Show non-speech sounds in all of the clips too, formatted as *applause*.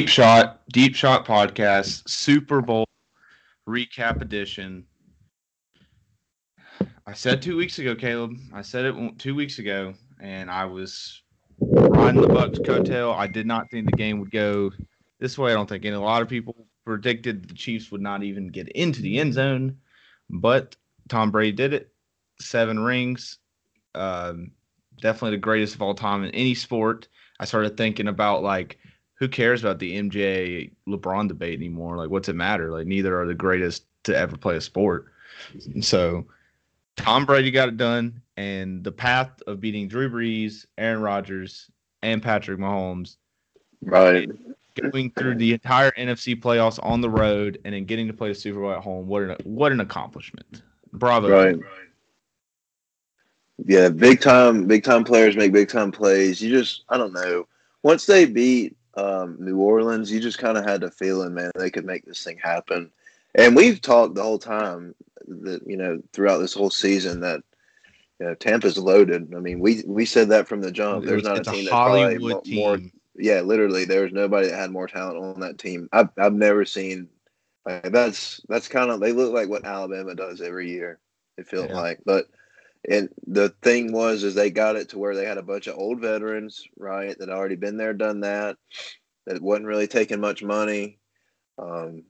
Deep Shot, Deep Shot podcast, Super Bowl recap edition. I said two weeks ago, Caleb. I said it two weeks ago, and I was riding the Bucks coattail. I did not think the game would go this way. I don't think, any a lot of people predicted the Chiefs would not even get into the end zone, but Tom Brady did it. Seven rings, um, definitely the greatest of all time in any sport. I started thinking about like who cares about the MJ LeBron debate anymore? Like, what's it matter? Like, neither are the greatest to ever play a sport. So, Tom Brady got it done, and the path of beating Drew Brees, Aaron Rodgers, and Patrick Mahomes, right, going through the entire NFC playoffs on the road, and then getting to play the Super Bowl at home. What an what an accomplishment! Bravo! Right. Yeah, big time, big time players make big time plays. You just, I don't know. Once they beat um, New Orleans, you just kind of had a feeling, man, they could make this thing happen. And we've talked the whole time that you know throughout this whole season that you know Tampa's loaded. I mean, we we said that from the jump. There's not a team that's probably more, team. more. Yeah, literally, there's nobody that had more talent on that team. I've I've never seen. Like, that's that's kind of they look like what Alabama does every year. It feels yeah. like, but and the thing was is they got it to where they had a bunch of old veterans right that already been there done that that wasn't really taking much money um,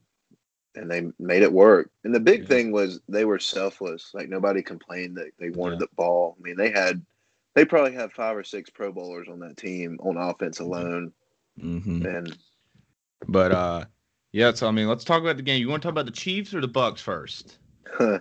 and they made it work. And the big yeah. thing was they were selfless. Like nobody complained that they wanted yeah. the ball. I mean they had they probably had five or six pro bowlers on that team on offense alone. Mm-hmm. and but uh yeah so i mean let's talk about the game. You want to talk about the chiefs or the bucks first? *laughs*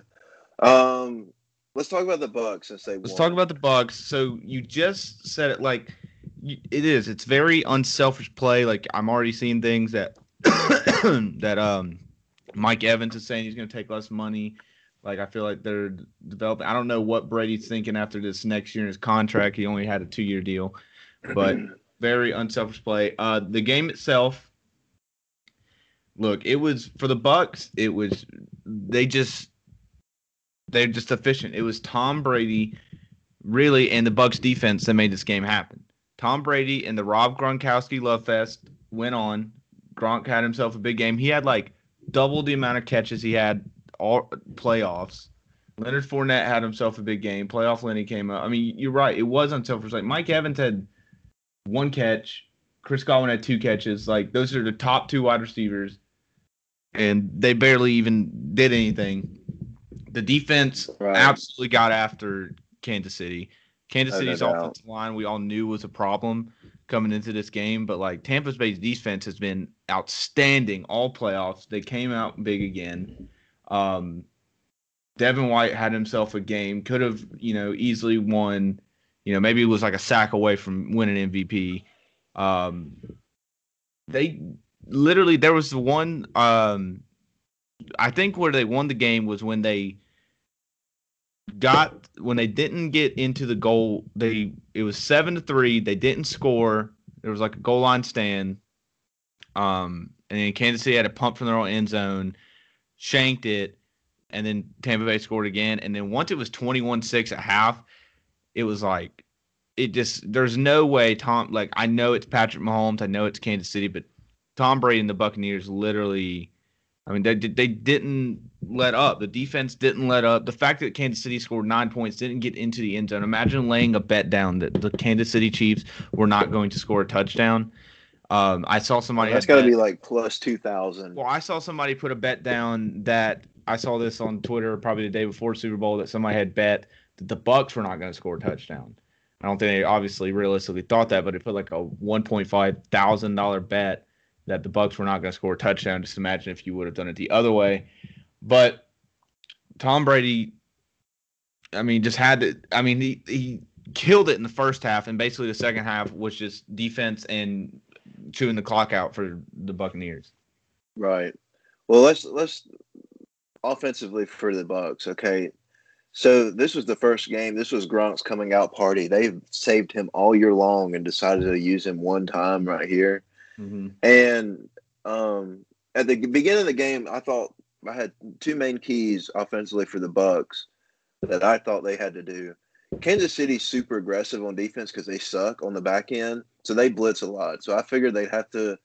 Um Let's talk about the Bucks and say. Let's talk about the Bucks. So you just said it like it is. It's very unselfish play. Like I'm already seeing things that *coughs* that um Mike Evans is saying he's going to take less money. Like I feel like they're developing. I don't know what Brady's thinking after this next year in his contract. He only had a two year deal, but *clears throat* very unselfish play. Uh, the game itself. Look, it was for the Bucks. It was they just they're just efficient. It was Tom Brady, really, and the Bucks defense that made this game happen. Tom Brady and the Rob Gronkowski love fest went on. Gronk had himself a big game. He had like double the amount of catches he had all playoffs. Leonard Fournette had himself a big game. Playoff Lenny came up. I mean, you're right. It was until unselfish. Like Mike Evans had one catch. Chris Godwin had two catches. Like those are the top two wide receivers, and they barely even did anything. The defense right. absolutely got after Kansas City. Kansas City's offensive line we all knew was a problem coming into this game, but like Tampa's Bay's defense has been outstanding all playoffs. They came out big again. Um, Devin White had himself a game, could have, you know, easily won. You know, maybe it was like a sack away from winning MVP. Um, they literally there was one um, I think where they won the game was when they got when they didn't get into the goal. They it was seven to three. They didn't score. There was like a goal line stand. Um, and then Kansas City had a pump from their own end zone, shanked it, and then Tampa Bay scored again. And then once it was 21-6 at half, it was like it just there's no way Tom like I know it's Patrick Mahomes, I know it's Kansas City, but Tom Brady and the Buccaneers literally I mean, they they didn't let up. The defense didn't let up. The fact that Kansas City scored nine points didn't get into the end zone. Imagine laying a bet down that the Kansas City Chiefs were not going to score a touchdown. Um, I saw somebody. That's got to be like plus two thousand. Well, I saw somebody put a bet down that I saw this on Twitter probably the day before Super Bowl that somebody had bet that the Bucks were not going to score a touchdown. I don't think they obviously realistically thought that, but it put like a one point five thousand dollar bet that the Bucks were not going to score a touchdown. Just imagine if you would have done it the other way. But Tom Brady, I mean, just had to. I mean, he he killed it in the first half, and basically the second half was just defense and chewing the clock out for the Buccaneers. Right. Well, let's let's offensively for the Bucks. Okay. So this was the first game. This was Gronk's coming out party. They saved him all year long and decided to use him one time right here. Mm-hmm. And um, at the beginning of the game, I thought I had two main keys offensively for the Bucks that I thought they had to do. Kansas City's super aggressive on defense because they suck on the back end, so they blitz a lot. So I figured they'd have to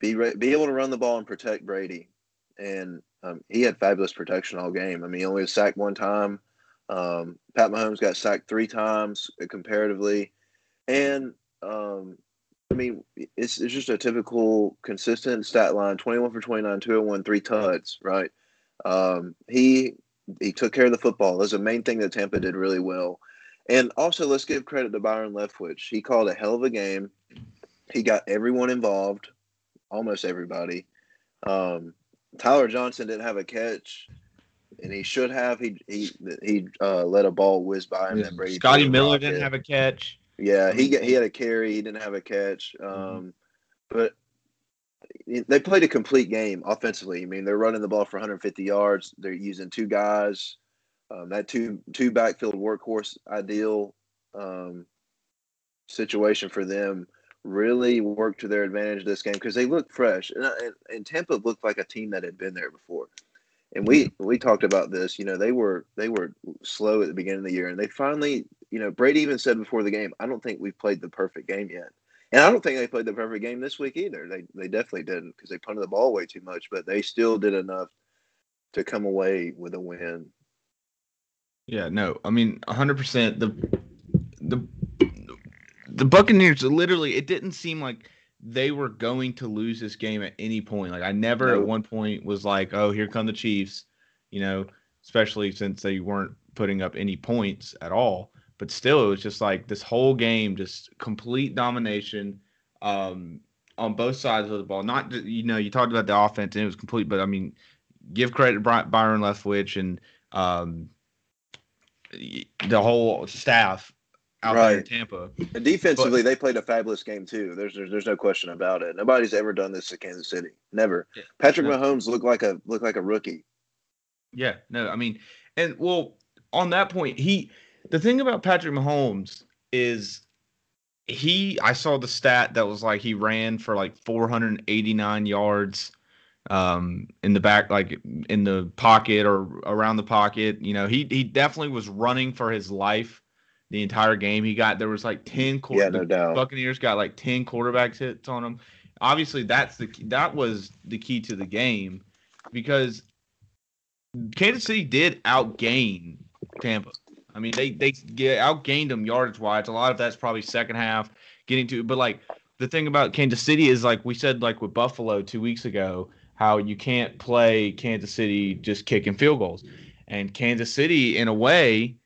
be be able to run the ball and protect Brady, and um, he had fabulous protection all game. I mean, he only was sacked one time. Um, Pat Mahomes got sacked three times uh, comparatively, and um, I mean, it's it's just a typical consistent stat line: twenty-one for 29, 201, three tuds. Right? Um, he he took care of the football. That's the main thing that Tampa did really well. And also, let's give credit to Byron Leftwich. He called a hell of a game. He got everyone involved, almost everybody. Um, Tyler Johnson didn't have a catch, and he should have. He he he uh, let a ball whiz by him. Yeah. That Brady Scotty Miller didn't have a catch. Yeah, he he had a carry. He didn't have a catch. Um, Mm-hmm. but they played a complete game offensively. I mean, they're running the ball for 150 yards. They're using two guys. Um, that two two backfield workhorse ideal um, situation for them really worked to their advantage this game because they looked fresh and, and, and Tampa looked like a team that had been there before. And we we talked about this. You know, they were they were slow at the beginning of the year, and they finally, you know, Brady even said before the game, "I don't think we've played the perfect game yet." And I don't think they played the perfect game this week either. They they definitely didn't because they punted the ball way too much, but they still did enough to come away with a win. Yeah, no, I mean, hundred percent. The the the Buccaneers literally, it didn't seem like they were going to lose this game at any point. Like I never at one point was like, oh, here come the Chiefs, you know, especially since they weren't putting up any points at all. But still, it was just like this whole game, just complete domination um, on both sides of the ball. Not, you know, you talked about the offense and it was complete, but I mean, give credit to Byron Leftwich and um, the whole staff out there in Right. Tampa. And defensively, they played a fabulous game too. There's, there's there's no question about it. Nobody's ever done this to Kansas City. Never. Yeah. Patrick No. Mahomes looked like a looked like a rookie. Yeah, no, I mean, and well, on that point, he the thing about Patrick Mahomes is he I saw the stat that was like he ran for like 489 yards um in the back like in the pocket or around the pocket you know he he definitely was running for his life the entire game he got there was like 10 quar- Yeah, no doubt. Buccaneers got like 10 quarterbacks hits on him obviously that's the that was the key to the game because Kansas City did outgain Tampa. I mean, they they get outgained them yardage wise. A lot of that's probably second half getting to, but like the thing about Kansas City is like we said, like with Buffalo two weeks ago, how you can't play Kansas City just kicking field goals, and Kansas City in a way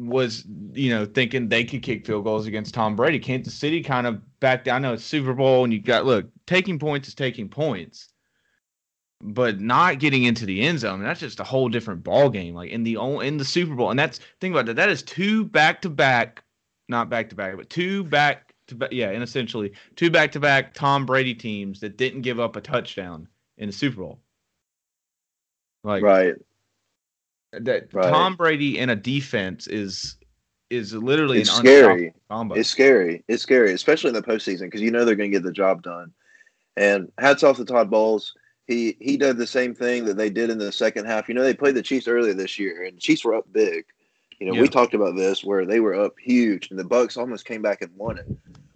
was you know thinking they could kick field goals against Tom Brady. Kansas City kind of backed down. I know it's Super Bowl, and you got look taking points is taking points but not getting into the end zone that's just a whole different ball game like in the in the super bowl and that's think about that that is two back to back not back to back but two back to back yeah and essentially two back to back tom brady teams that didn't give up a touchdown in the super bowl like right. That right. tom brady in a defense is is literally It's an scary. combo It's scary. It's scary, especially in the postseason because you know they're going to get the job done. And hats off to Todd Bowles. He he did the same thing that they did in the second half. You know they played the Chiefs earlier this year, and the Chiefs were up big. You know Yeah. we talked about this where they were up huge, and the Bucks almost came back and won it.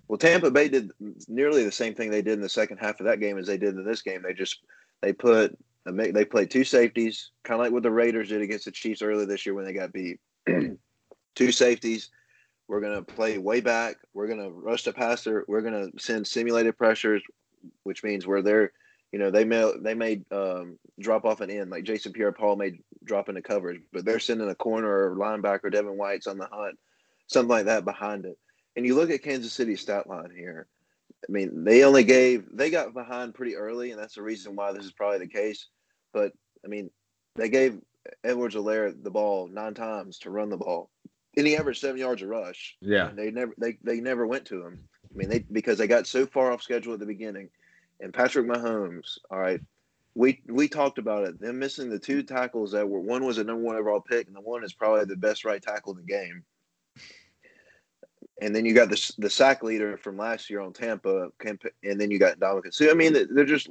Well, Tampa Bay did nearly the same thing they did in the second half of that game as they did in this game. They just they put they played two safeties, kind of like what the Raiders did against the Chiefs earlier this year when they got beat. *clears throat* two safeties. We're gonna play way back. We're gonna rush the passer. We're gonna send simulated pressures, which means where they're, you know, they may they may um, drop off an end like Jason Pierre-Paul may drop into coverage, but they're sending a corner or linebacker Devin White's on the hunt, something like that behind it. And you look at Kansas City's stat line here. I mean, they only gave they got behind pretty early, and that's the reason why this is probably the case. But I mean, they gave Edwards-Helaire the ball nine times to run the ball, and he averaged seven yards a rush. yeah And they never they, they never went to him. I mean, they because they got so far off schedule at the beginning. And Patrick Mahomes, all right, we we talked about it. Them missing the two tackles that were one was a number one overall pick, and the one is probably the best right tackle in the game. And then you got the the sack leader from last year on Tampa, and then you got Ndamukong. So I mean, they're just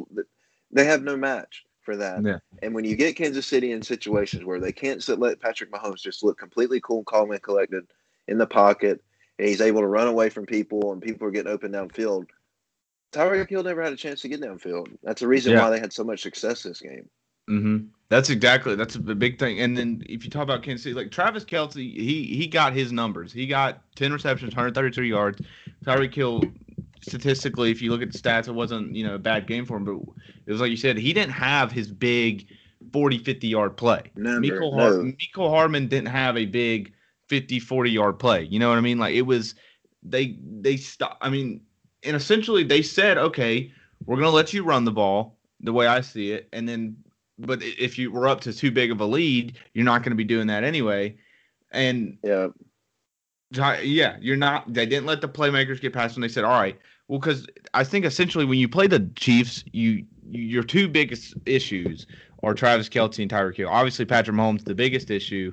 they have no match for that. Yeah. And when you get Kansas City in situations where they can't sit, let Patrick Mahomes just look completely cool, calm, and collected in the pocket, and he's able to run away from people, and people are getting open downfield, Tyreek Hill never had a chance to get downfield. That's the reason Yeah. why they had so much success this game. hmm That's exactly that's a big thing. And then if you talk about Kansas City, like Travis Kelce, he he got his numbers. He got ten receptions, 133 yards. Tyreek Hill, statistically, if you look at the stats, it wasn't you know a bad game for him, but it was like you said, he didn't have his big 40, 50 yard play. Never, Mecole, no. Har- Hardman didn't have a big 50, 40 yard play. You know what I mean? Like it was they they stop. I mean, and essentially they said, okay, we're gonna let you run the ball the way I see it, and then but if you were up to too big of a lead, you're not gonna be doing that anyway. And Yeah, yeah, you're not. They didn't let the playmakers get past when they said, all right. Well, because I think essentially when you play the Chiefs, you, you your two biggest issues are Travis Kelce and Tyreek Hill. Obviously, Patrick Mahomes the biggest issue,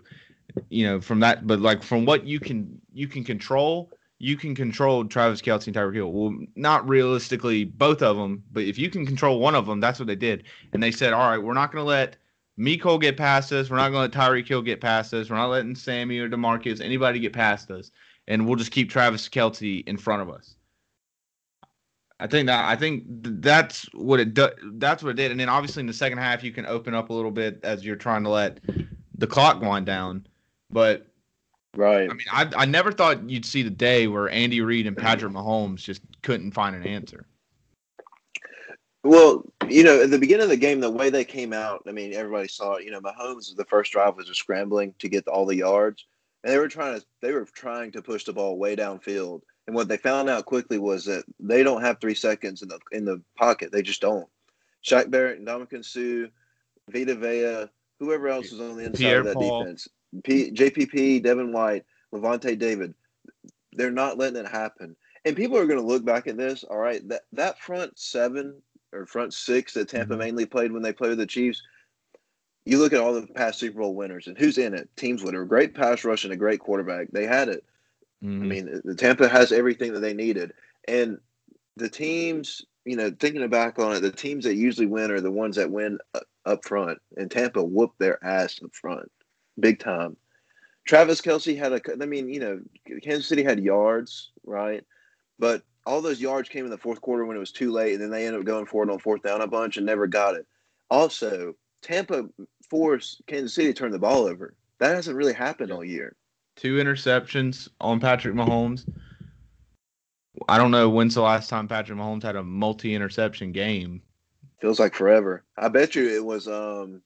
you know, from that. But like from what you can you can control, you can control Travis Kelce and Tyreek Hill. Well, not realistically both of them, but if you can control one of them, that's what they did. And they said, all right, we're not going to let Mecole get past us. We're not going to let Tyreek Hill get past us. We're not letting Sammy or Demarcus anybody get past us, and we'll just keep Travis Kelce in front of us. I think that I think that's what it do, that's what it did, and then obviously in the second half you can open up a little bit as you're trying to let the clock wind down. But right. I mean, I I never thought you'd see the day where Andy Reid and Patrick Mahomes just couldn't find an answer. Well, you know, at the beginning of the game, the way they came out, I mean, everybody saw it. You know, Mahomes, the first drive was just scrambling to get all the yards, and they were trying to they were trying to push the ball way downfield. And what they found out quickly was that they don't have three seconds in the in the pocket. They just don't. Shaq Barrett Ndamukong Suh, Vita Vea, whoever else was on the inside Pierre of that Paul. defense, P, JPP, Devin White, Lavonte David, they're not letting it happen. And people are going to look back at this. All right, that that front seven or front six that Tampa Mhm. mainly played when they played with the Chiefs. You look at all the past Super Bowl winners and who's in it. Teams with a great pass rush and a great quarterback. They had it. I Mhm. mean, the Tampa has everything that they needed, and the teams, you know, thinking back on it, the teams that usually win are the ones that win up front, and Tampa whooped their ass up front, big time. Travis Kelce had a, I mean, you know, Kansas City had yards, right? But all those yards came in the fourth quarter when it was too late, and then they ended up going for it on fourth down a bunch and never got it. Also, Tampa forced Kansas City to turn the ball over. That hasn't really happened all year. Two interceptions on Patrick Mahomes. I don't know when's the last time Patrick Mahomes had a multi-interception game. Feels like forever. I bet you it was um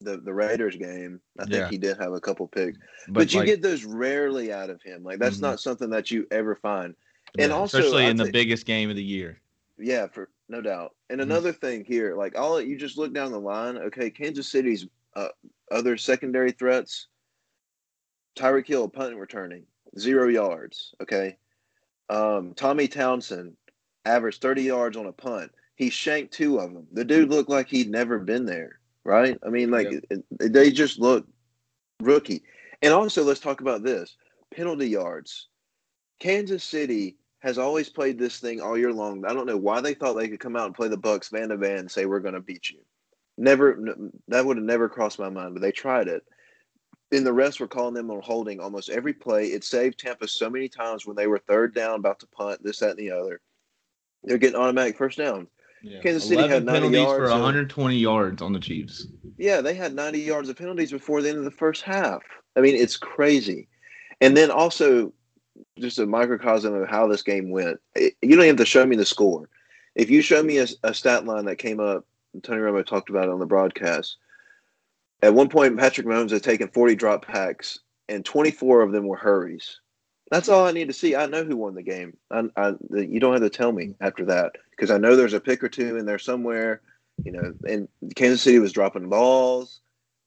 the the Raiders game. I think Yeah. he did have a couple picks, But, but, you like, get those rarely out of him. Like that's Mhm. not something that you ever find. and yeah, also, especially in the biggest game of the year. Yeah, for no doubt. And Mhm. another thing here, like all you just look down the line. Okay, Kansas City's uh, other secondary threats: Tyreek Hill punt returning, zero yards. Okay, um, Tommy Townsend averaged thirty yards on a punt. He shanked two of them. The dude looked like he'd never been there. Right? I mean, like it- they just look rookie. And also, let's talk about this penalty yards. Kansas City has always played this thing all year long. I don't know why they thought they could come out and play the Bucks van to van and say we're going to beat you. Never that would have never crossed my mind, but they tried it. And the rest were calling them on holding almost every play. It saved Tampa so many times when they were third down, about to punt, this, that, and the other. They're getting automatic first down. Kansas City had 90 penalties yards for of- 120 yards on the Chiefs. Yeah, they had 90 yards of penalties before the end of the first half. I mean, it's crazy. And then also, just a microcosm of how this game went. It- you don't have to show me the score. If you show me a, a stat line that came up, Tony Romo talked about it on the broadcast. At one point, Patrick Mahomes had taken 40 drop packs, and 24 of them were hurries. That's all I need to see. I know who won the game. I, I, you don't have to tell me after that because I know there's a pick or two in there somewhere. You know, and Kansas City was dropping balls,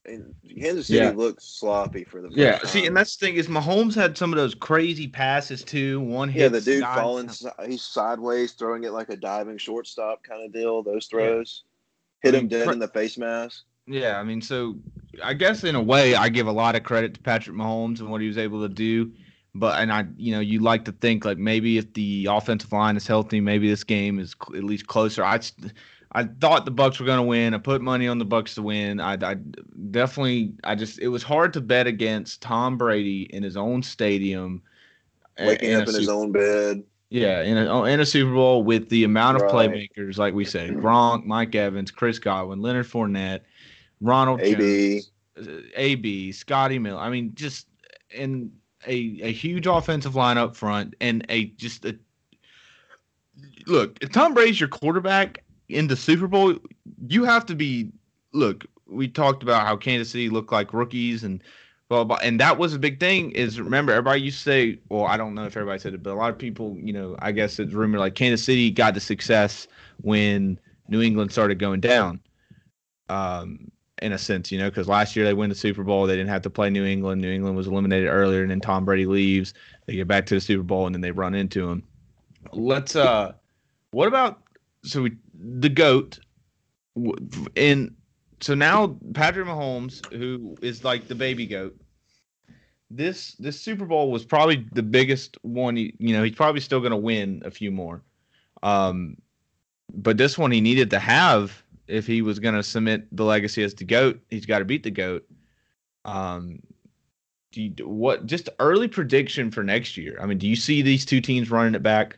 and Kansas City Yeah. looked sloppy for the first Yeah, time. see, and that's the thing is Mahomes had some of those crazy passes too. One hit. yeah, the dude falling, he's sideways, throwing it like a diving shortstop kind of deal. Those throws hit I him dead cra- in the face mask. Yeah, I mean, so I guess in a way, I give a lot of credit to Patrick Mahomes and what he was able to do. But and I, you know, you like to think like maybe if the offensive line is healthy, maybe this game is cl- at least closer. I, I thought the Bucks were going to win. I put money on the Bucks to win. I, I definitely, I just, it was hard to bet against Tom Brady in his own stadium, uh, Waking in up in his own bed. Yeah, in a in a Super Bowl with the amount of Right. playmakers, like we said, Gronk, Mike Evans, Chris Godwin, Leonard Fournette, Ronald AB. Jones, uh, AB, Scotty Miller. I mean, just in a a huge offensive line up front and a just a look. If Tom Brady's your quarterback in the Super Bowl, you have to be. Look, we talked about how Kansas City looked like rookies and blah blah, and that was a big thing. Is remember everybody used to say, well, I don't know if everybody said it, but a lot of people, you know, I guess it's rumored like Kansas City got the success when New England started going down. Um, in a sense, you know, because last year they win the Super Bowl, they didn't have to play New England. New England was eliminated earlier, and then Tom Brady leaves. They get back to the Super Bowl, and then they run into him. Let's uh, what about so we the goat in so now Patrick Mahomes, who is like the baby goat. This this Super Bowl was probably the biggest one. He, you know, he's probably still going to win a few more. Um, but this one he needed to have if he was going to cement the legacy as the goat. He's got to beat the goat. Um, do you, what just early prediction for next year? I mean, do you see these two teams running it back?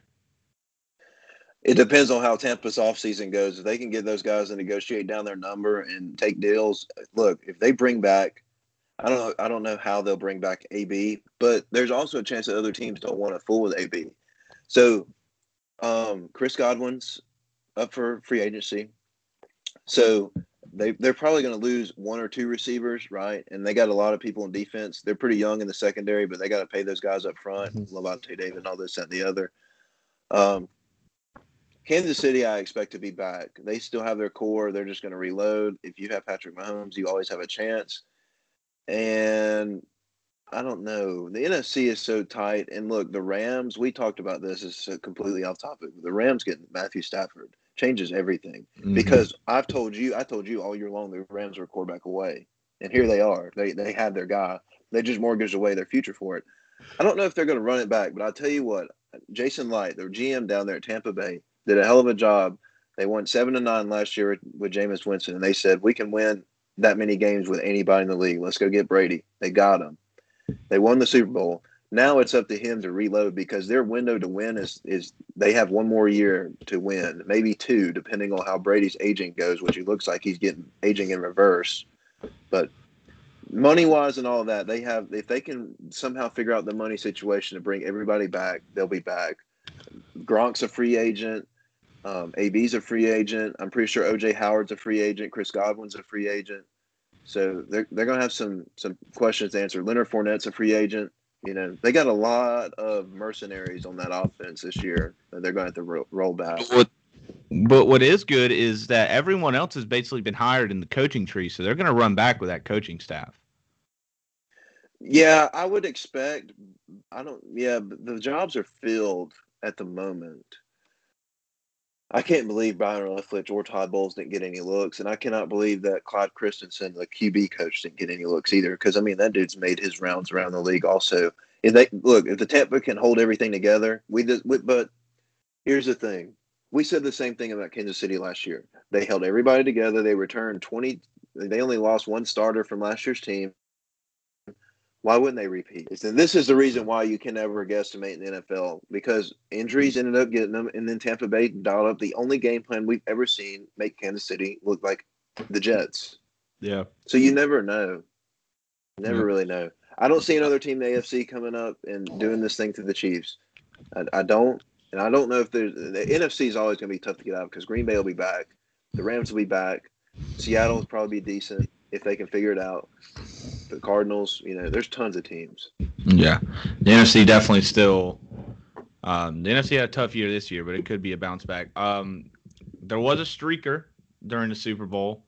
It depends on how Tampa's offseason goes. If they can get those guys to negotiate down their number and take deals, look, if they bring back I don't know I don't know how they'll bring back AB, but there's also a chance that other teams don't want to fool with AB. So um, Chris Godwin's up for free agency. So they they're probably going to lose one or two receivers, right? And they got a lot of people in defense. They're pretty young in the secondary, but they got to pay those guys up front, Mhm. Lavonte David, and all this and the other. Um, Kansas City, I expect to be back. They still have their core. They're just going to reload. If you have Patrick Mahomes, you always have a chance. And I don't know. The NFC is so tight. And look, the Rams, we talked about this. It's completely off topic. The Rams getting Matthew Stafford changes everything Mm-hmm. because I've told you, I told you all year long the Rams were quarterback away, and here they are. They they had their guy. They just mortgaged away their future for it. I don't know if they're going to run it back, but I'll tell you what, Jason Licht, their GM down there at Tampa Bay, did a hell of a job. They won seven to nine last year with Jameis Winston, and they said we can win that many games with anybody in the league. Let's go get Brady. They got him. They won the Super Bowl. Now it's up to him to reload because their window to win is is they have one more year to win, maybe two, depending on how Brady's aging goes, which he looks like he's getting aging in reverse. But money wise and all that, they have if they can somehow figure out the money situation to bring everybody back, they'll be back. Gronk's a free agent. Um, AB's a free agent. I'm pretty sure OJ Howard's a free agent. Chris Godwin's a free agent. So they're they're gonna have some some questions to answer. Leonard Fournette's a free agent. You know, they got a lot of mercenaries on that offense this year that they're going to have to ro- roll back. What, but what is good is that everyone else has basically been hired in the coaching tree, so they're going to run back with that coaching staff. Yeah, I would expect. I don't. Yeah, the jobs are filled at the moment. I can't believe Byron Leftwich or Todd Bowles didn't get any looks, and I cannot believe that Clyde Christensen, the QB coach, didn't get any looks either. Because I mean, that dude's made his rounds around the league. Also, if they look, if the Tampa can hold everything together, we just. We, but here's the thing: we said the same thing about Kansas City last year. They held everybody together. They returned twenty. They only lost one starter from last year's team. Why wouldn't they repeat? And this is the reason why you can never guesstimate in the NFL because injuries ended up getting them, and then Tampa Bay dialed up the only game plan we've ever seen make Kansas City look like the Jets. Yeah. So you never know. Never Yeah. really know. I don't see another team in the AFC coming up and doing this thing to the Chiefs. I, I don't, and I don't know if there's the NFC is always going to be tough to get out because Green Bay will be back, the Rams will be back, Seattle will probably be decent if they can figure it out. The Cardinals, you know, there's tons of teams. Yeah. The NFC definitely still. Um, the NFC had a tough year this year, but it could be a bounce back. Um, there was a streaker during the Super Bowl.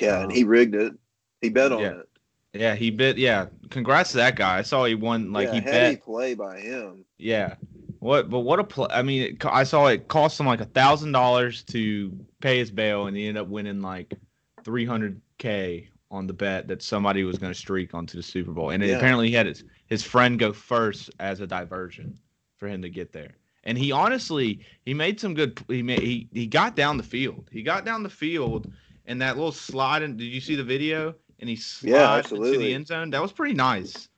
Yeah, and he rigged it. He bet on Yeah. it. Yeah, he bit. Yeah, congrats to that guy. I saw he won. Like yeah, he heavy bet. play by him. Yeah. What? But what a play! I mean, it, I saw it cost him like a thousand dollars to pay his bail, and he ended up winning like three hundred k on the bet that somebody was going to streak onto the Super Bowl, and it Yeah. apparently he had his his friend go first as a diversion for him to get there. And he honestly, he made some good. He made he he got down the field. He got down the field, and that little slide. And did you see the video? And he slid into absolutely. the end zone. That was pretty nice.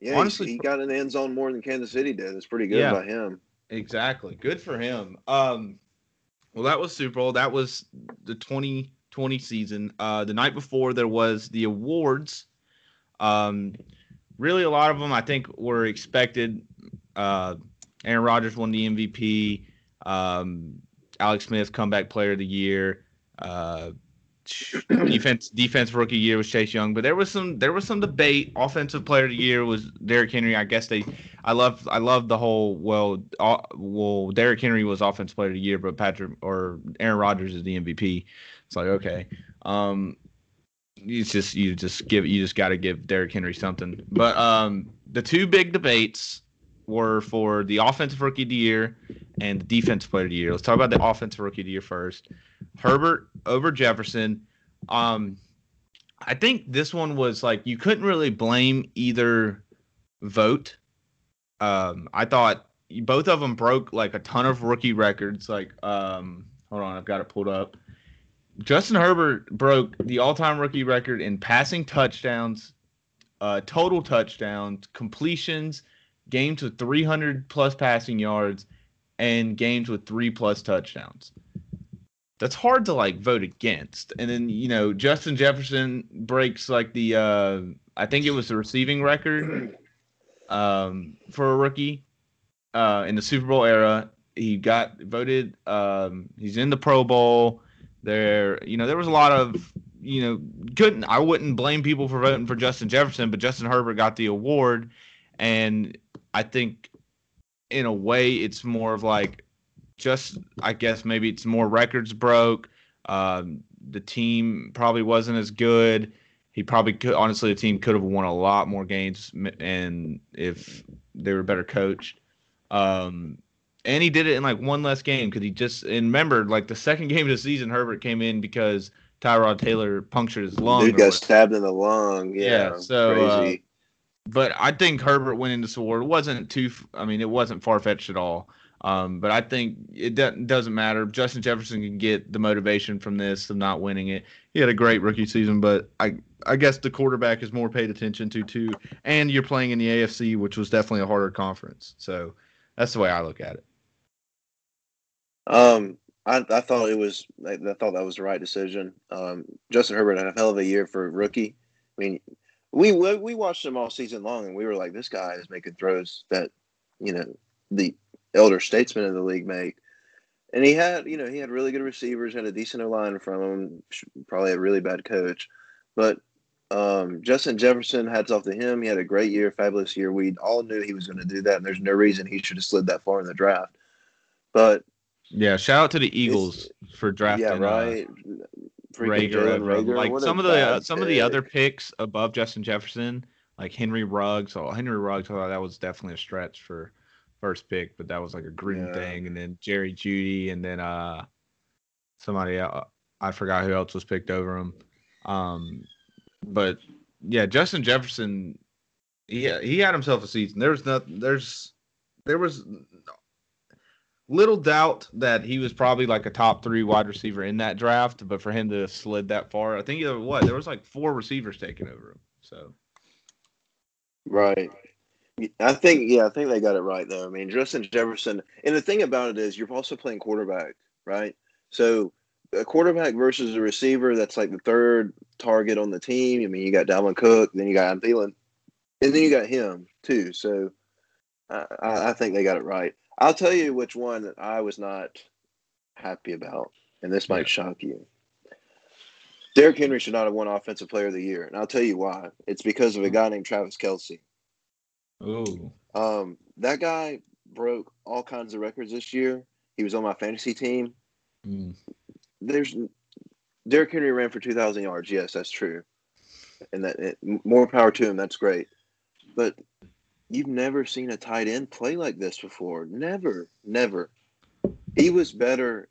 Yeah, Honestly- he, he got an end zone more than Kansas City did. It's pretty good Yeah. by him. Exactly. Good for him. Um, well, that was Super Bowl. That was the 2020 season. Uh, the night before there was the awards. Um, really, a lot of them I think were expected. Uh, Aaron Rodgers won the MVP. Um, Alex Smith, comeback player of the year. Uh, *clears throat* defense defense rookie year was Chase Young, but there was some there was some debate. Offensive player of the year was Derrick Henry. I guess they I love I love the whole well uh, well Derrick Henry was offensive player of the year, but Patrick or Aaron Rodgers is the MVP. It's like okay, um, you just you just give you just got to give Derrick Henry something. But um, the two big debates were for the offensive rookie of the year and the defensive player of the year. Let's talk about the offensive rookie of the year first. Herbert over Jefferson. Um, I think this one was like you couldn't really blame either vote. Um, I thought both of them broke like a ton of rookie records. Like, um, hold on, I've got it pulled up. Justin Herbert broke the all-time rookie record in passing touchdowns, uh, total touchdowns, completions, games with 300 plus passing yards, and games with three plus touchdowns that's hard to like vote against. And then you know Justin Jefferson breaks like the uh, I think it was the receiving record um, for a rookie uh, in the Super Bowl era. He got voted. Um, he's in the Pro Bowl. There, you know, there was a lot of you know couldn't I wouldn't blame people for voting for Justin Jefferson, but Justin Herbert got the award, and I think in a way it's more of like just I guess maybe it's more records broke. Um, the team probably wasn't as good. He probably could honestly the team could have won a lot more games and if they were better coached. Um, and he did it in like one less game because he just and remember like the second *laughs* game of the season Herbert came in because Tyrod Taylor punctured his lung. Dude got stabbed in the lung. Yeah, yeah so uh, but I think Herbert winning this award wasn't too. I mean, it wasn't far fetched at all. Um, but I think it doesn't matter. Justin Jefferson can get the motivation from this of not winning it. He had a great rookie season, but I I guess the quarterback is more paid attention to too. And you're playing in the AFC, which was definitely a harder conference. So that's the way I look at it. Um, I, I thought it was I, I thought that was the right decision. Um, Justin Herbert had a hell of a year for a rookie. I mean, we we watched him all season long, and we were like, this guy is making throws that you know the elder statesmen in the league make. And he had, you know, he had really good receivers, had a decent line from him, probably a really bad coach. But um, Justin Jefferson, hats off to him. He had a great year, fabulous year. We all knew he was going to do that, and there's no reason he should have slid that far in the draft. But yeah, shout out to the Eagles for drafting. Yeah, uh, right. Uh, Reagor, Reagor, like some of the uh, some of the other picks above Justin Jefferson, like Henry Ruggs. Oh, Henry Ruggs, oh, that was definitely a stretch for first pick, but that was like a green yeah. thing. And then Jerry Jeudy, and then uh somebody else, I forgot who else was picked over him. Um, but yeah, Justin Jefferson, he he had himself a season. There's nothing. there's there was little doubt that he was probably like a top three wide receiver in that draft, but for him to have slid that far, I think uh, what there was like four receivers taking over him. So right. I think yeah, I think they got it right though. I mean, Justin Jefferson, and the thing about it is, you're also playing quarterback, right? So a quarterback versus a receiver, that's like the third target on the team. I mean, you got Dalvin Cook, then you got Thielen, and then you got him too. So I, I think they got it right. I'll tell you which one that I was not happy about, and this might shock you. Derrick Henry should not have won Offensive Player of the Year, and I'll tell you why. It's because of a guy named Travis Kelce. Oh. Um, that guy broke all kinds of records this year. He was on my fantasy team. Mm. There's Derrick Henry ran for 2,000 yards. Yes, that's true. And that it, more power to him. That's great. But you've never seen a tight end play like this before. Never, never. He was better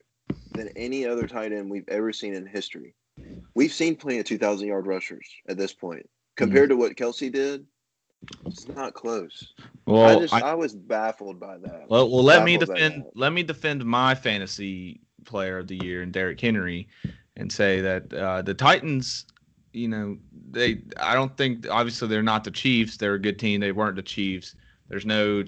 than any other tight end we've ever seen in history. We've seen plenty of 2,000 yard rushers at this point. Compared mm. to what Kelce did, it's not close. Well, I just I, I was baffled by that. Well, well, let me defend let me defend my fantasy player of the year and Derrick Henry, and say that uh, the Titans, you know, they I don't think obviously they're not the Chiefs. They're a good team. They weren't the Chiefs. There's no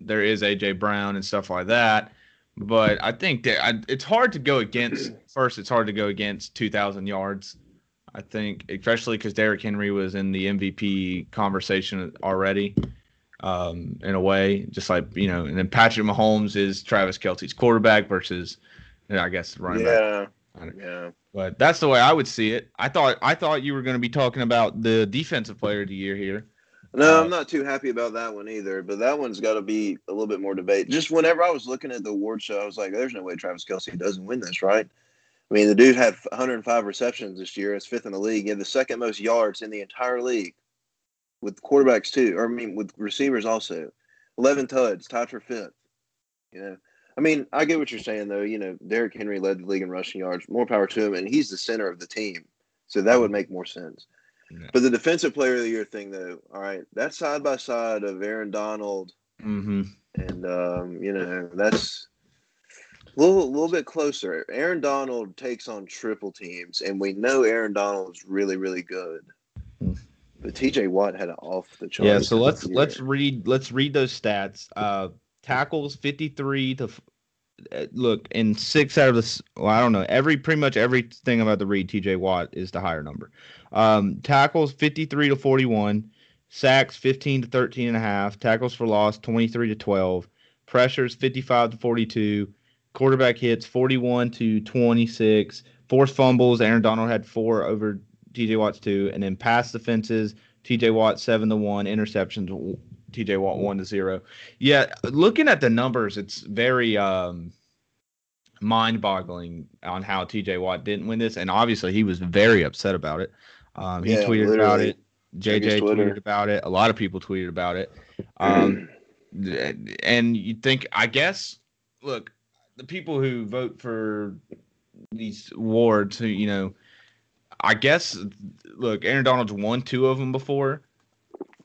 there is AJ Brown and stuff like that. But I think that I, it's hard to go against. *clears throat* First, it's hard to go against 2,000 yards. I think, especially because Derrick Henry was in the MVP conversation already, um, in a way, just like you know. And then Patrick Mahomes is Travis Kelce's quarterback versus, you know, I guess running yeah. back. Yeah. But that's the way I would see it. I thought I thought you were going to be talking about the defensive player of the year here. No, Uh, I'm not too happy about that one either. But that one's got to be a little bit more debate. Just whenever I was looking at the award show, I was like, "There's no way Travis Kelce doesn't win this, right?" I mean, the dude had 105 receptions this year. It's fifth in the league. He had the second most yards in the entire league, with quarterbacks too, or I mean, with receivers also. 11 tuds, tied for fifth. You know, I mean, I get what you're saying though. You know, Derrick Henry led the league in rushing yards. More power to him, and he's the center of the team, so that would make more sense. Yeah. But the defensive player of the year thing, though, all right, that's side by side of Aaron Donald, Mm-hmm. and um, you know that's a little, little bit closer. Aaron Donald takes on triple teams, and we know Aaron Donald's really, really good. Hmm. But T.J. Watt had an off the charts. Yeah, so let's let's read let's read those stats. Uh, tackles fifty three to uh, look in six out of the well, I don't know every pretty much everything about the read. T.J. Watt is the higher number. Um, tackles fifty three to forty one, sacks fifteen to 13 and a half, tackles for loss twenty three to twelve, pressures fifty five to forty two, quarterback hits forty one to twenty six, forced fumbles. Aaron Donald had four over T.J. Watt's two, and then pass defenses. TJ Watt seven to one, interceptions TJ Watt one to zero. Yeah, looking at the numbers, it's very um, mind boggling on how TJ Watt didn't win this, and obviously he was very upset about it. Um, he Yeah, tweeted about it. JJ tweeted about it. A lot of people tweeted about it. Um, and you think, I guess, look, the people who vote for these awards, who you know, I guess, look, Aaron Donald's won two of them before.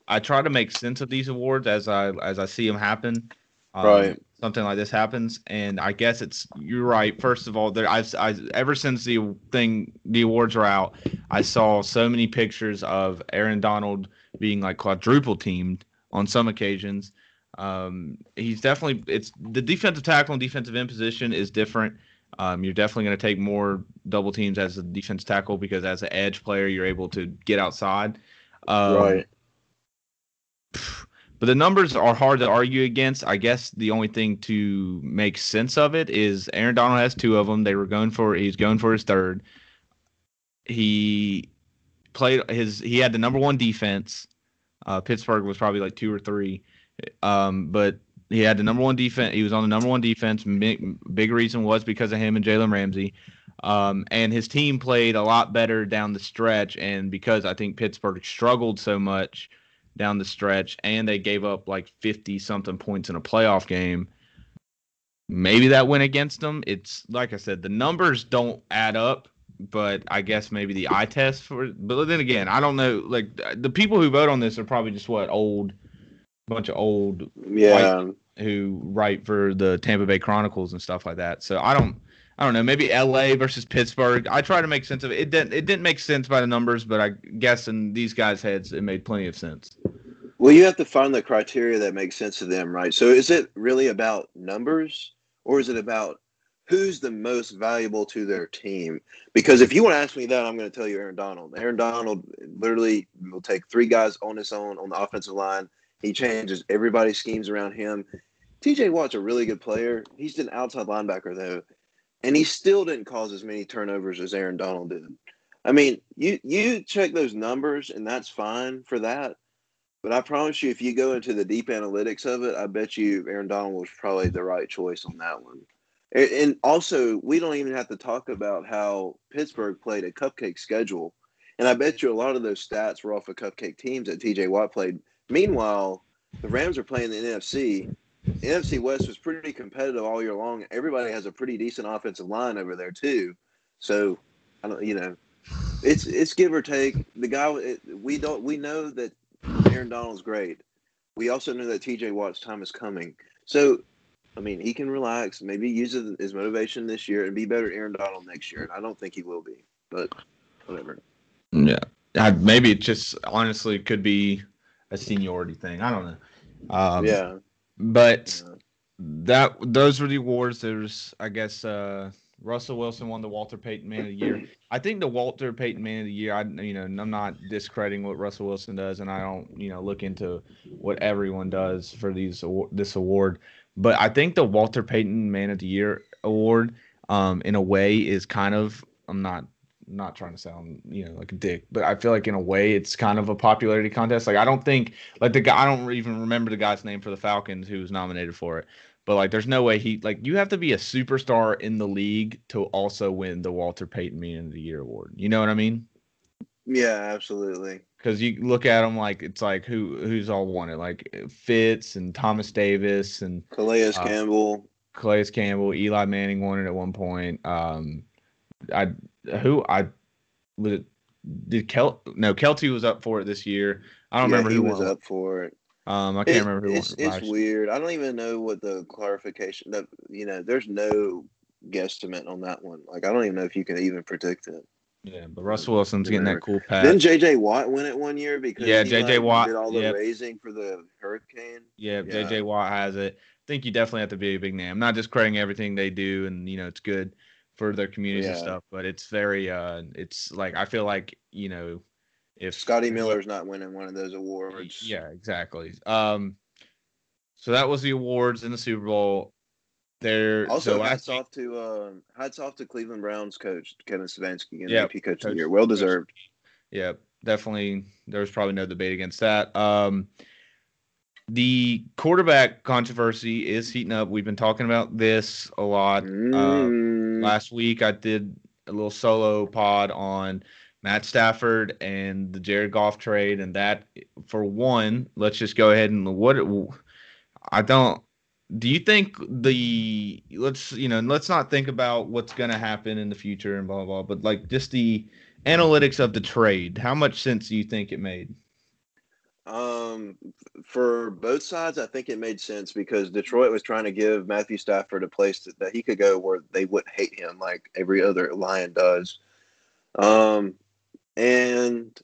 I try to make sense of these awards as I as I see them happen. Um, Right. Something like this happens, and I guess it's you're right. First of all, there I, I ever since the thing the awards are out, I saw so many pictures of Aaron Donald being like quadruple teamed on some occasions. Um, he's definitely it's the defensive tackle and defensive end position is different. Um, you're definitely going to take more double teams as a defense tackle because as an edge player, you're able to get outside. Um, right. But the numbers are hard to argue against. I guess the only thing to make sense of it is Aaron Donald has two of them. They were going for he's going for his third. He played his he had the number one defense. Uh, Pittsburgh was probably like two or three, um, but he had the number one defense. He was on the number one defense. Big, big reason was because of him and Jalen Ramsey. Um, and his team played a lot better down the stretch, and because I think Pittsburgh struggled so much down the stretch, and they gave up like fifty something points in a playoff game. Maybe that went against them. It's like I said, the numbers don't add up, but I guess maybe the eye test for. But then again, I don't know. Like the people who vote on this are probably just what old, bunch of old Yeah. who write for the Tampa Bay Chronicles and stuff like that. So I don't I don't know, maybe LA versus Pittsburgh. I try to make sense of it. It didn't it didn't make sense by the numbers, but I guess in these guys' heads it made plenty of sense. Well, you have to find the criteria that makes sense to them, right? So is it really about numbers or is it about who's the most valuable to their team? Because if you want to ask me that, I'm going to tell you Aaron Donald. Aaron Donald literally will take three guys on his own on the offensive line. He changes everybody's schemes around him. TJ Watt's a really good player. He's an outside linebacker, though, and he still didn't cause as many turnovers as Aaron Donald did. I mean, you you check those numbers, and that's fine for that. But I promise you, if you go into the deep analytics of it, I bet you Aaron Donald was probably the right choice on that one. And, also, we don't even have to talk about how Pittsburgh played a cupcake schedule. And I bet you a lot of those stats were off of cupcake teams that TJ Watt played. Meanwhile, the Rams are playing the NFC. The NFC West was pretty competitive all year long. Everybody has a pretty decent offensive line over there too. So, I don't, you know, it's it's give or take. The guy it, we don't we know that Aaron Donald's great. We also know that TJ Watt's time is coming. So, I mean, he can relax, maybe use his motivation this year and be better Aaron Donald next year. And I don't think he will be, but whatever. Yeah. I, maybe it just honestly could be a seniority thing. I don't know. Um, yeah. But that those were the awards. There's, I guess, uh, Russell Wilson won the Walter Payton Man of the Year. I think the Walter Payton Man of the Year. I, you know, I'm not discrediting what Russell Wilson does, and I don't, you know, look into what everyone does for these this award. But I think the Walter Payton Man of the Year award, um, in a way, is kind of. I'm not not trying to sound you know like a dick, but I feel like in a way it's kind of a popularity contest. Like I don't think like the guy I don't even remember the guy's name for the Falcons who was nominated for it. But like there's no way he like you have to be a superstar in the league to also win the Walter Payton Man of the Year award. You know what I mean? Yeah, absolutely. Because you look at them like it's like who who's all won it like Fitz and Thomas Davis and Calais uh, Campbell. Calais Campbell, Eli Manning won it at one point. Um, I who I was it did Kel no Kelty was up for it this year. I don't yeah, remember who was up for it. Um, I can't it, remember who it's, it's weird. I don't even know what the clarification. That you know, there's no guesstimate on that one. Like I don't even know if you can even predict it. Yeah, but Russell Wilson's getting that cool pass. Then JJ Watt win it one year because yeah, JJ like, Watt did all the yep. raising for the hurricane. Yeah, yeah, JJ Watt has it. I think you definitely have to be a big name. not just crediting everything they do, and you know it's good for their communities yeah. and stuff, but it's very uh, it's like I feel like you know if Scotty Miller's not winning one of those awards. Yeah, exactly. Um, so that was the awards in the Super Bowl. There also so hats off to uh, hats off to Cleveland Browns coach Kevin Stefanski getting yep, AP Coach of the Year. Well deserved. Yeah, definitely. There's probably no debate against that. Um, the quarterback controversy is heating up. We've been talking about this a lot. Uh, mm. Uh, last week, I did a little solo pod on Matt Stafford and the Jared Goff trade, and that for one, let's just go ahead and what I don't. Do you think the let's you know let's not think about what's going to happen in the future and blah, blah blah, but like just the analytics of the trade. How much sense do you think it made? Um, for both sides, I think it made sense because Detroit was trying to give Matthew Stafford a place to, that he could go where they wouldn't hate him like every other Lion does. Um, and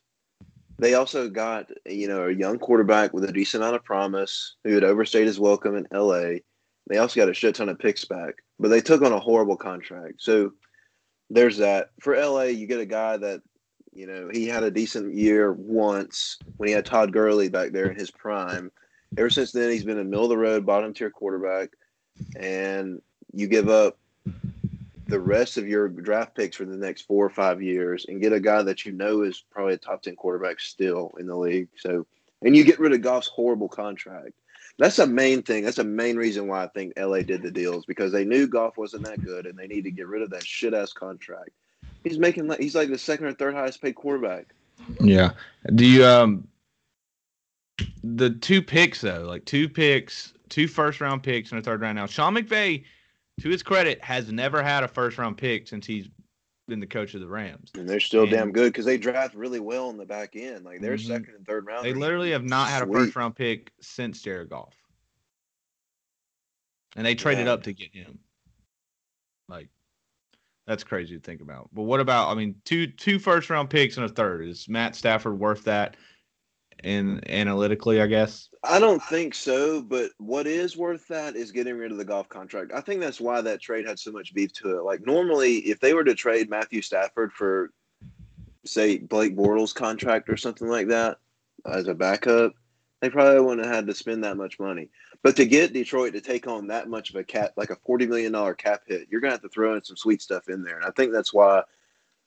they also got you know a young quarterback with a decent amount of promise who had overstayed his welcome in L.A. They also got a shit ton of picks back, but they took on a horrible contract. So there's that. For L.A., you get a guy that you know he had a decent year once when he had Todd Gurley back there in his prime. Ever since then, he's been a middle of the road, bottom tier quarterback, and you give up the rest of your draft picks for the next four or five years and get a guy that you know is probably a top 10 quarterback still in the league. So, and you get rid of Goff's horrible contract. That's a main thing. That's a main reason why I think LA did the deals because they knew Goff wasn't that good and they need to get rid of that shit ass contract. He's making like he's like the second or third highest paid quarterback. Yeah. Do you um the two picks though, like two picks, two first round picks and a third round now. Sean McVay to his credit, has never had a first round pick since he's been the coach of the Rams. And they're still and, damn good because they draft really well in the back end. Like they're mm-hmm. second and third round. They literally have not had a first round pick since Jared Goff. And they traded yeah. up to get him. Like that's crazy to think about. But what about I mean two two first round picks and a third? Is Matt Stafford worth that? in analytically, I guess? I don't think so, but what is worth that is getting rid of the Goff contract. I think that's why that trade had so much beef to it. Like normally, if they were to trade Matthew Stafford for, say, Blake Bortles contract or something like that as a backup, they probably wouldn't have had to spend that much money. But to get Detroit to take on that much of a cap, like a forty million dollar cap hit, you're gonna have to throw in some sweet stuff in there, and I think that's why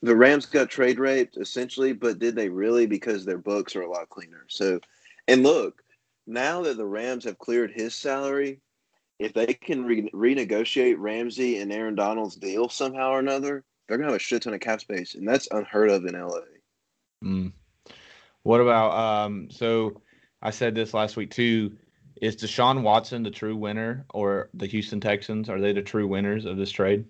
the Rams got trade raped essentially, but did they really? Because their books are a lot cleaner. So, and look, now that the Rams have cleared his salary, if they can re- renegotiate Ramsey and Aaron Donald's deal somehow or another, they're gonna have a shit ton of cap space, and that's unheard of in LA. Mm. What about um? So I said this last week too. Is Deshaun Watson the true winner, or the Houston Texans? Are they the true winners of this trade?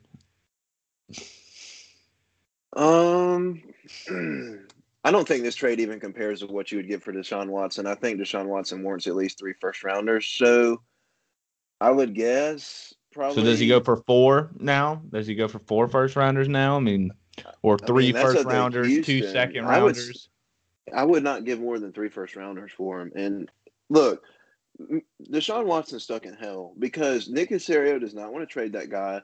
Um, *clears throat* I don't think this trade even compares to what you would give for Deshaun Watson. I think Deshaun Watson warrants at least three first rounders. So I would guess probably. So does he go for four now? Does he go for four first rounders now? I mean, or three I mean, first rounders, Houston. two second rounders. I would, I would not give more than three first rounders for him. And look, Deshaun Watson stuck in hell because Nick Caserio does not want to trade that guy.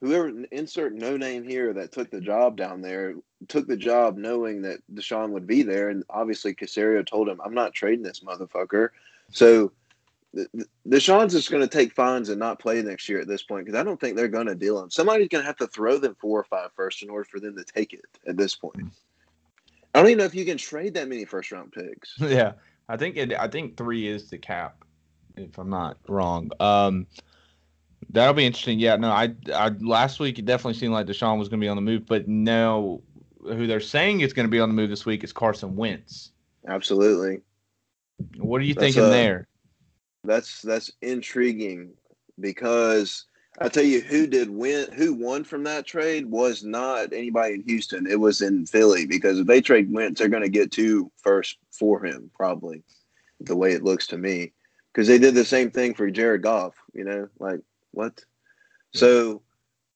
Whoever insert no name here that took the job down there took the job knowing that Deshaun would be there, and obviously Caserio told him, "I'm not trading this motherfucker." So Deshaun's just going to take fines and not play next year at this point because I don't think they're going to deal him. Somebody's going to have to throw them four or five first in order for them to take it at this point. Mm. I don't even know if you can trade that many first round picks. *laughs* Yeah, I think it. I think three is the cap, if I'm not wrong. Um, that'll be interesting. Yeah, no, I, I last week it definitely seemed like Deshaun was going to be on the move, but now who they're saying is going to be on the move this week is Carson Wentz. Absolutely. What are you that's thinking a, there? That's that's intriguing because I tell you who did win who won from that trade was not anybody in Houston. It was in Philly because if they trade Wentz, they're gonna get two first for him, probably, the way it looks to me. Because they did the same thing for Jared Goff, you know, like what? So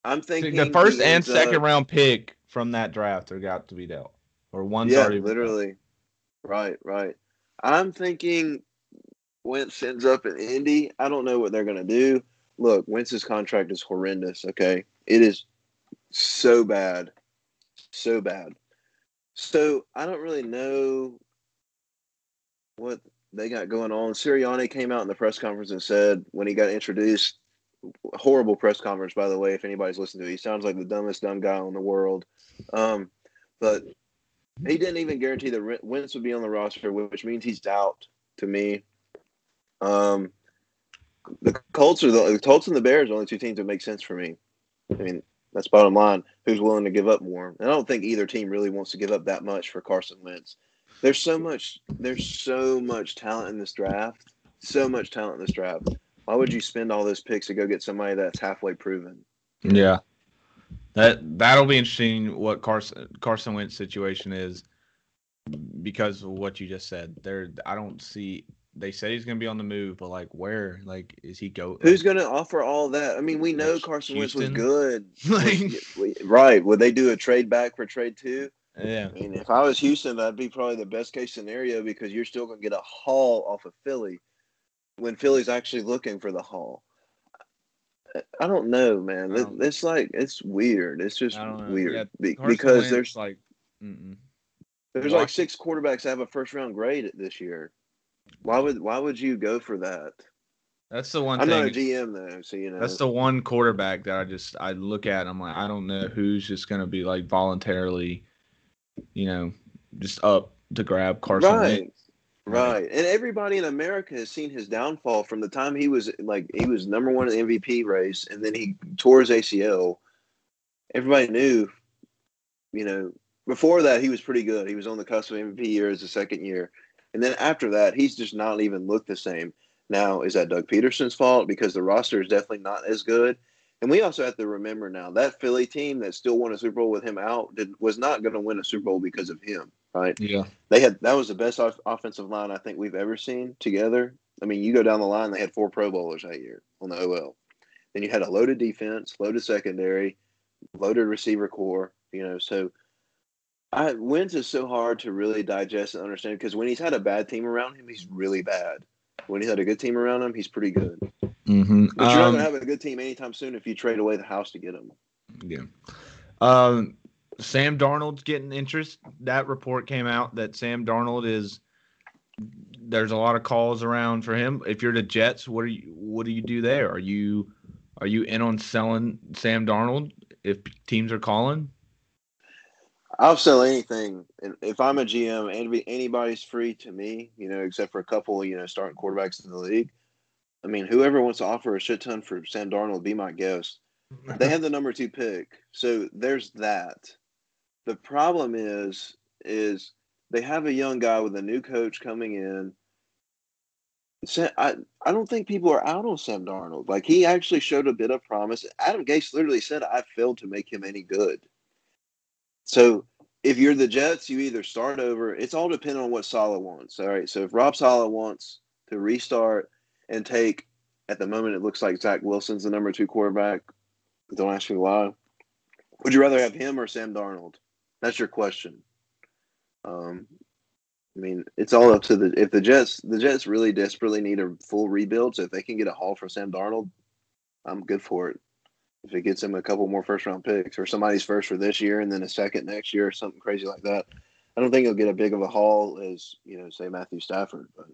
I'm thinking the first and uh, second up, round pick from that draft are got to be dealt. Or one's yeah, already literally. Right, right. I'm thinking Wentz ends up in Indy. I don't know what they're gonna do look, Wentz's contract is horrendous. Okay, it is so bad, so bad. So I don't really know what they got going on. Sirianni came out in the press conference and said when he got introduced, horrible press conference by the way. If anybody's listening to it, he sounds like the dumbest dumb guy in the world. Um, but he didn't even guarantee that Wentz would be on the roster, which means he's out to me. Um, the Colts are the, the Colts and the Bears are the only two teams that make sense for me. I mean, that's bottom line. Who's willing to give up more? And I don't think either team really wants to give up that much for Carson Wentz. There's so much. There's so much talent in this draft. So much talent in this draft. Why would you spend all those picks to go get somebody that's halfway proven? Yeah, that that'll be interesting. What Carson Carson Wentz situation is because of what you just said. There, I don't see they said he's going to be on the move, but like where? Like, is he go? Who's going to offer all that? I mean, we know Carson Houston? Wentz was good. *laughs* like, right? Would they do a trade back for trade two? Yeah. I mean, if I was Houston, that'd be probably the best case scenario because you're still going to get a haul off of Philly when Philly's actually looking for the haul. I don't know, man. Don't it's like it's weird. It's just weird yeah, Be- because there's like mm-mm. there's like six quarterbacks that have a first round grade this year. Why would why would you go for that? That's the one. I'm thing, not a GM though, so you know. That's the one quarterback that I just I look at. I'm like, I don't know who's just gonna be like voluntarily, you know, just up to grab Carson. Right. Wentz. Right. And everybody in America has seen his downfall from the time he was like he was number one in the MVP race and then he tore his ACL. Everybody knew, you know, before that he was pretty good. He was on the cusp of MVP year as a second year. And then after that, he's just not even looked the same. Now, is that Doug Pederson's fault? Because the roster is definitely not as good. And we also have to remember now that Philly team that still won a Super Bowl with him out did, was not going to win a Super Bowl because of him, right? Yeah. They had that was the best off- offensive line I think we've ever seen together. I mean, you go down the line, they had four Pro Bowlers that year on the OL. Then you had a loaded defense, loaded secondary, loaded receiver core. You know, so I Wentz is so hard to really digest and understand because when he's had a bad team around him, he's really bad. When he's had a good team around him, he's pretty good. Mm-hmm. But you're um, not gonna have a good team anytime soon if you trade away the house to get him. Yeah. Um, Sam Darnold's getting interest. That report came out that Sam Darnold is. There's a lot of calls around for him. If you're the Jets, what are you? What do you do there? Are you are you in on selling Sam Darnold if teams are calling? I'll sell anything. If I'm a GM, anybody's free to me, you know, except for a couple, you know, starting quarterbacks in the league. I mean, whoever wants to offer a shit ton for Sam Darnold, be my guest. they have the number two pick, so there's that. The problem is, is they have a young guy with a new coach coming in. I I don't think people are out on Sam Darnold. Like he actually showed a bit of promise. Adam Gase literally said, "I failed to make him any good." So if you're the Jets, you either start over. It's all dependent on what Saleh wants. All right. So if Rob Saleh wants to restart and take, at the moment, it looks like Zach Wilson's the number two quarterback. Don't ask me why. Would you rather have him or Sam Darnold? That's your question. Um, I mean, it's all up to the if the Jets the Jets really desperately need a full rebuild. So if they can get a haul for Sam Darnold, I'm good for it. If it gets him a couple more first round picks or somebody's first for this year and then a second next year or something crazy like that, I don't think he'll get a big of a haul as you know, say Matthew Stafford. But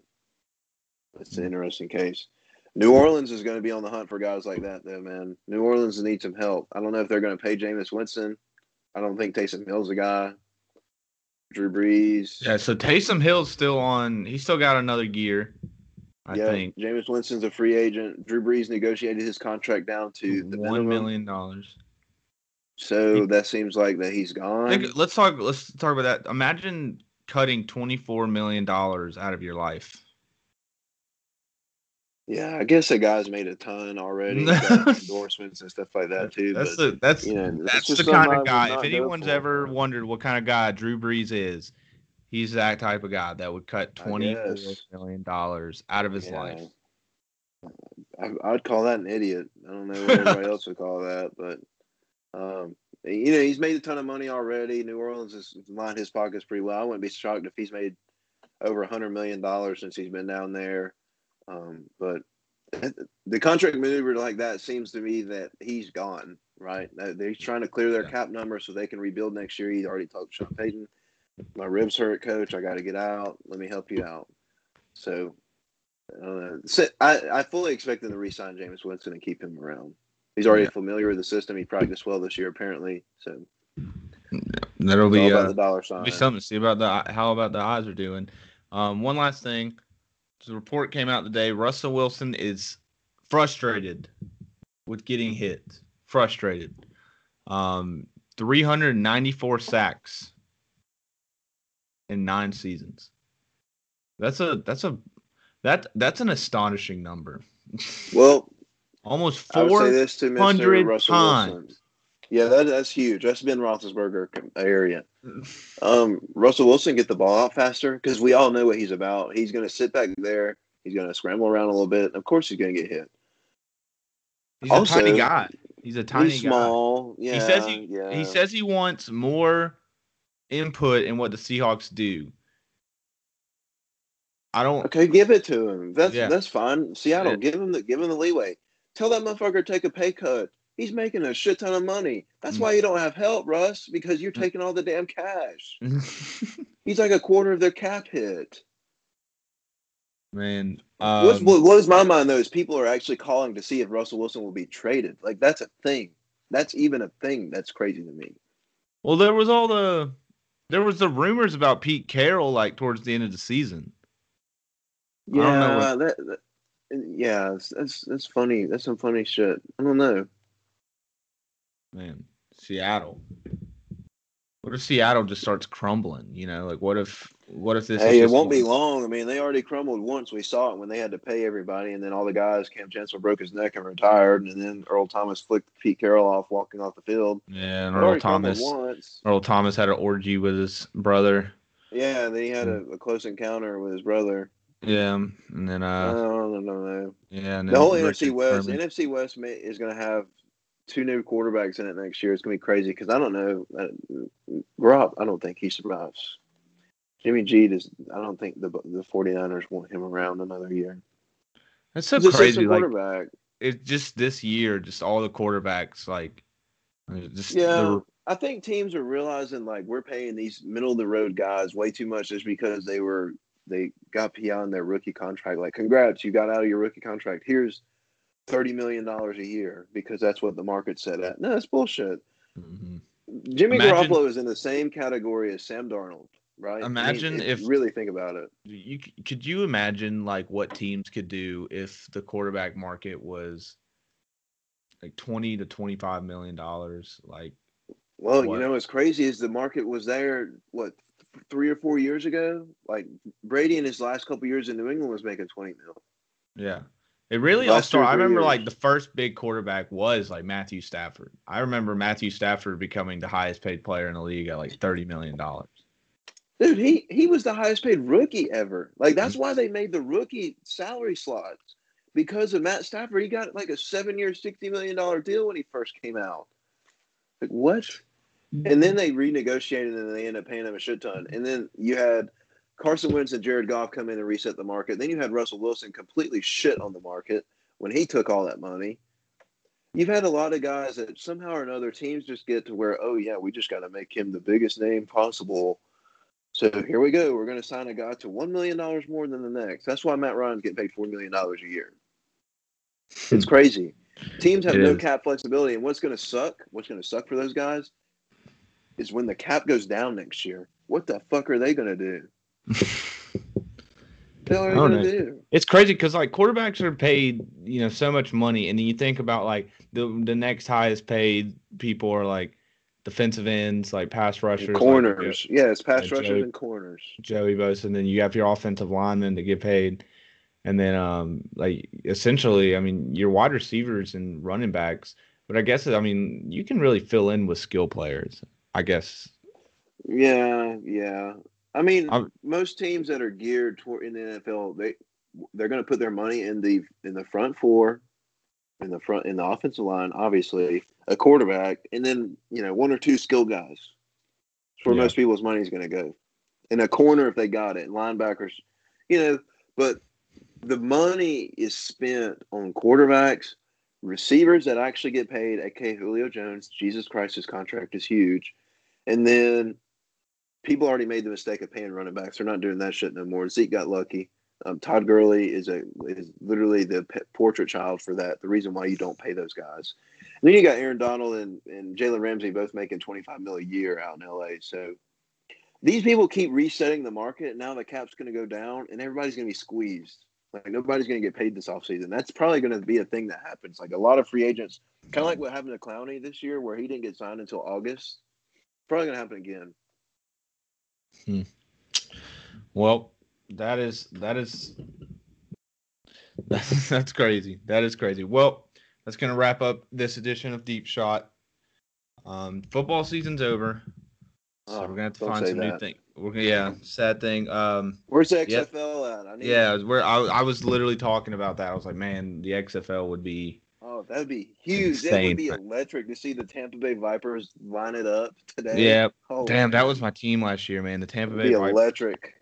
it's an interesting case. New Orleans is going to be on the hunt for guys like that, though, man. New Orleans needs some help. I don't know if they're going to pay Jameis Winston. I don't think Taysom Hill's a guy. Drew Brees. Yeah, so Taysom Hill's still on. He's still got another year. I yeah, think Jameis Winston's a free agent. Drew Brees negotiated his contract down to the one million dollars. So that seems like that he's gone. Think- Let's talk. Let's talk about that. Imagine cutting twenty four million dollars out of your life. Yeah, I guess the guy's made a ton already. *laughs* endorsements and stuff like that too. That's but, the that's you know, that's the kind of guy. If anyone's ever wondered what kind of guy Drew Brees is, he's that type of guy that would cut twenty million dollars out of his Yeah. life. I, I'd call that an idiot. I don't know what everybody *laughs* else would call that, but um, you know, he's made a ton of money already. New Orleans has lined his pockets pretty well. I wouldn't be shocked if he's made over a hundred million dollars since he's been down there. Um, but *laughs* the contract maneuver like that seems to me that he's gone. Right? They're trying to clear their Yeah. cap number so they can rebuild next year. He already talked to Sean Payton. My ribs hurt, coach. I got to get out. Let me help you out. So I. So, I, I fully expect them to re-sign Jameis Winston and keep him around. He's already Yeah. familiar with the system. He practiced well this year, apparently. So That'll be about uh, the dollar sign. be something to see about the how about the eyes are doing. Um, one last thing, the report came out today. Russell Wilson is frustrated with getting hit. Frustrated. Um, 394 sacks in nine seasons. That's a that's a that that's an astonishing number. *laughs* Well, Almost I would say four. this to Mr. 400 times. Wilson. Yeah, that, that's huge. That's been Roethlisberger area. *laughs* Um, Russell Wilson get the ball out faster because we all know what he's about. He's going to sit back there. He's going to scramble around a little bit. Of course, he's going to get hit. He's Also, a tiny guy. He's a tiny he's guy. small. Yeah, he says he yeah. he says he wants more input in what the Seahawks do. I don't. Okay, give it to him. That's Yeah. that's fine. Seattle, Yeah. give him the give him the leeway. Tell that motherfucker to take a pay cut. He's making a shit ton of money. That's Mm. why you don't have help, Russ, because you're Mm. taking all the damn cash. *laughs* He's like a quarter of their cap hit. Man, What's, um, what blows my mind though is people are actually calling to see if Russell Wilson will be traded. Like that's a thing. That's even a thing. That's crazy to me. well, there was all the there was the rumors about Pete Carroll like towards the end of the season. Yeah, that, that- yeah, that's, that's that's funny. That's some funny shit. I don't know. Man, Seattle. What if Seattle just starts crumbling? You know, like what if what if this? is Hey, it won't be long. I mean, they already crumbled once. We saw it when they had to pay everybody, and then all the guys. Kam Chancellor broke his neck and retired, and then Earl Thomas flicked Pete Carroll off walking off the field. Yeah, and Earl Thomas. once. Earl Thomas had an orgy with his brother. Yeah, and then he had a, a close encounter with his brother. Yeah, and then I uh, don't know. yeah, and The whole Richard NFC West. NFC West is going to have two new quarterbacks in it next year. It's going to be crazy because I don't know. Uh, Rob, I don't think he survives. Jimmy G is. I don't think the the 49ers want him around another year. That's so crazy. Like quarterback. it just this year, just all the quarterbacks like uh, just Yeah, I think teams are realizing like we're paying these middle of the road guys way too much just because they were they got beyond their rookie contract. Like, congrats, you got out of your rookie contract. Here's thirty million dollars a year because that's what the market set at. No, that's bullshit. Mhm. Jimmy Imagine- Garoppolo is in the same category as Sam Darnold, right? I mean, Imagine if- really think about it. you could you imagine like what teams could do if the quarterback market was like 20 to 25 million dollars like Well, What? you know as crazy as the market was there what three or four years ago. Like Brady in his last couple years in New England was making twenty mil. yeah it really all started i remember years. like the first big quarterback was like matthew stafford i remember matthew stafford becoming the highest paid player in the league at like 30 million dollars Dude, he he was the highest paid rookie ever. Like that's Mm-hmm. why they made the rookie salary slots because of Matt Stafford. He got like a seven year, sixty million dollar deal when he first came out. Like what? And then they renegotiated and they ended up paying him a shit ton. And then you had Carson Wentz and Jared Goff come in and reset the market. Then you had Russell Wilson completely shit on the market when he took all that money. You've had a lot of guys that somehow or another teams just get to where, oh yeah, we just got to make him the biggest name possible. So here we go. We're going to sign a guy to one million dollars more than the next. That's why Matt Ryan's getting paid four million dollars a year. Hmm. It's crazy. Teams have It no is. cap flexibility, and what's going to suck? What's going to suck for those guys is when the cap goes down next year. What the fuck are they going to do? *laughs* What are I they don't going know. to do? It's crazy because like quarterbacks are paid, you know, so much money, and then you think about like the the next highest paid people are like defensive ends, like pass rushers, like, corners, yes, pass Yeah, rushers Joey- and corners. Joey Bosa, and then you have your offensive linemen to get paid, and then um like essentially, I mean, your wide receivers and running backs. But I guess I mean you can really fill in with skill players. I guess. Yeah, yeah. I mean, I'm- most teams that are geared toward in the NFL, they they're going to put their money in the in the front four, in the front in the offensive line, obviously a quarterback, and then you know one or two skill guys. That's where Yeah. most people's money is going to go. In a corner, if they got it, linebackers, you know. But the money is spent on quarterbacks, receivers that actually get paid. aka Julio Jones. Jesus Christ, his contract is huge, and then people already made the mistake of paying running backs. They're not doing that shit no more. Zeke got lucky. Um, Todd Gurley is a is literally the portrait child for that. The reason why you don't pay those guys. And then you got Aaron Donald and, and Jalen Ramsey both making twenty five mil a year out in LA. So these people keep resetting the market. Now the cap's going to go down, and everybody's going to be squeezed. Like nobody's going to get paid this offseason. That's probably going to be a thing that happens. Like a lot of free agents, kind of like what happened to Clowney this year, where he didn't get signed until August. Probably going to happen again. Hmm. Well, that is that is that's, *laughs* that's crazy. That is crazy. Well, that's gonna wrap up this edition of Deep Shot. Um, football season's over, so Oh, we're gonna have to find say some new thing. We're gonna, yeah, sad thing. Um, Where's the Yep. XFL at? I need yeah, where I, I was literally talking about that. I was like, man, the XFL would be Oh, that'd be huge. That would be electric to see the Tampa Bay Vipers line it up today. yeah. Oh, Damn, that was my team last year, man. The Tampa It'd Bay be Vipers. electric.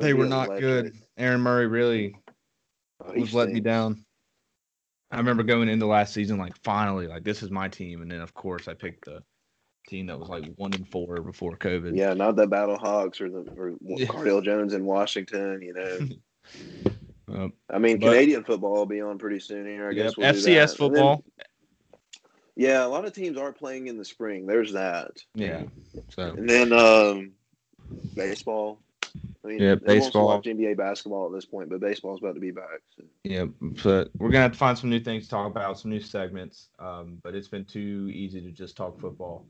They were not good. Aaron Murray really Oh, was letting me down. I remember going into last season like finally like this is my team, and then of course I picked the team that was like one and four before COVID. Yeah, not the Battle Hawks or the or Yeah. *laughs* Cardale Jones in Washington. You know, *laughs* Um, I mean, But- Canadian football will be on pretty soon here. I yep, guess we'll FCS. Then- football. yeah, a lot of teams are playing in the spring. There's that. yeah. So And then um, baseball. I mean, Yeah, everyone wants to baseball. Watch NBA basketball at this point, but baseball's about to be back. So. yeah, but we're gonna have to find some new things to talk about, some new segments. Um, but it's been too easy to just talk football.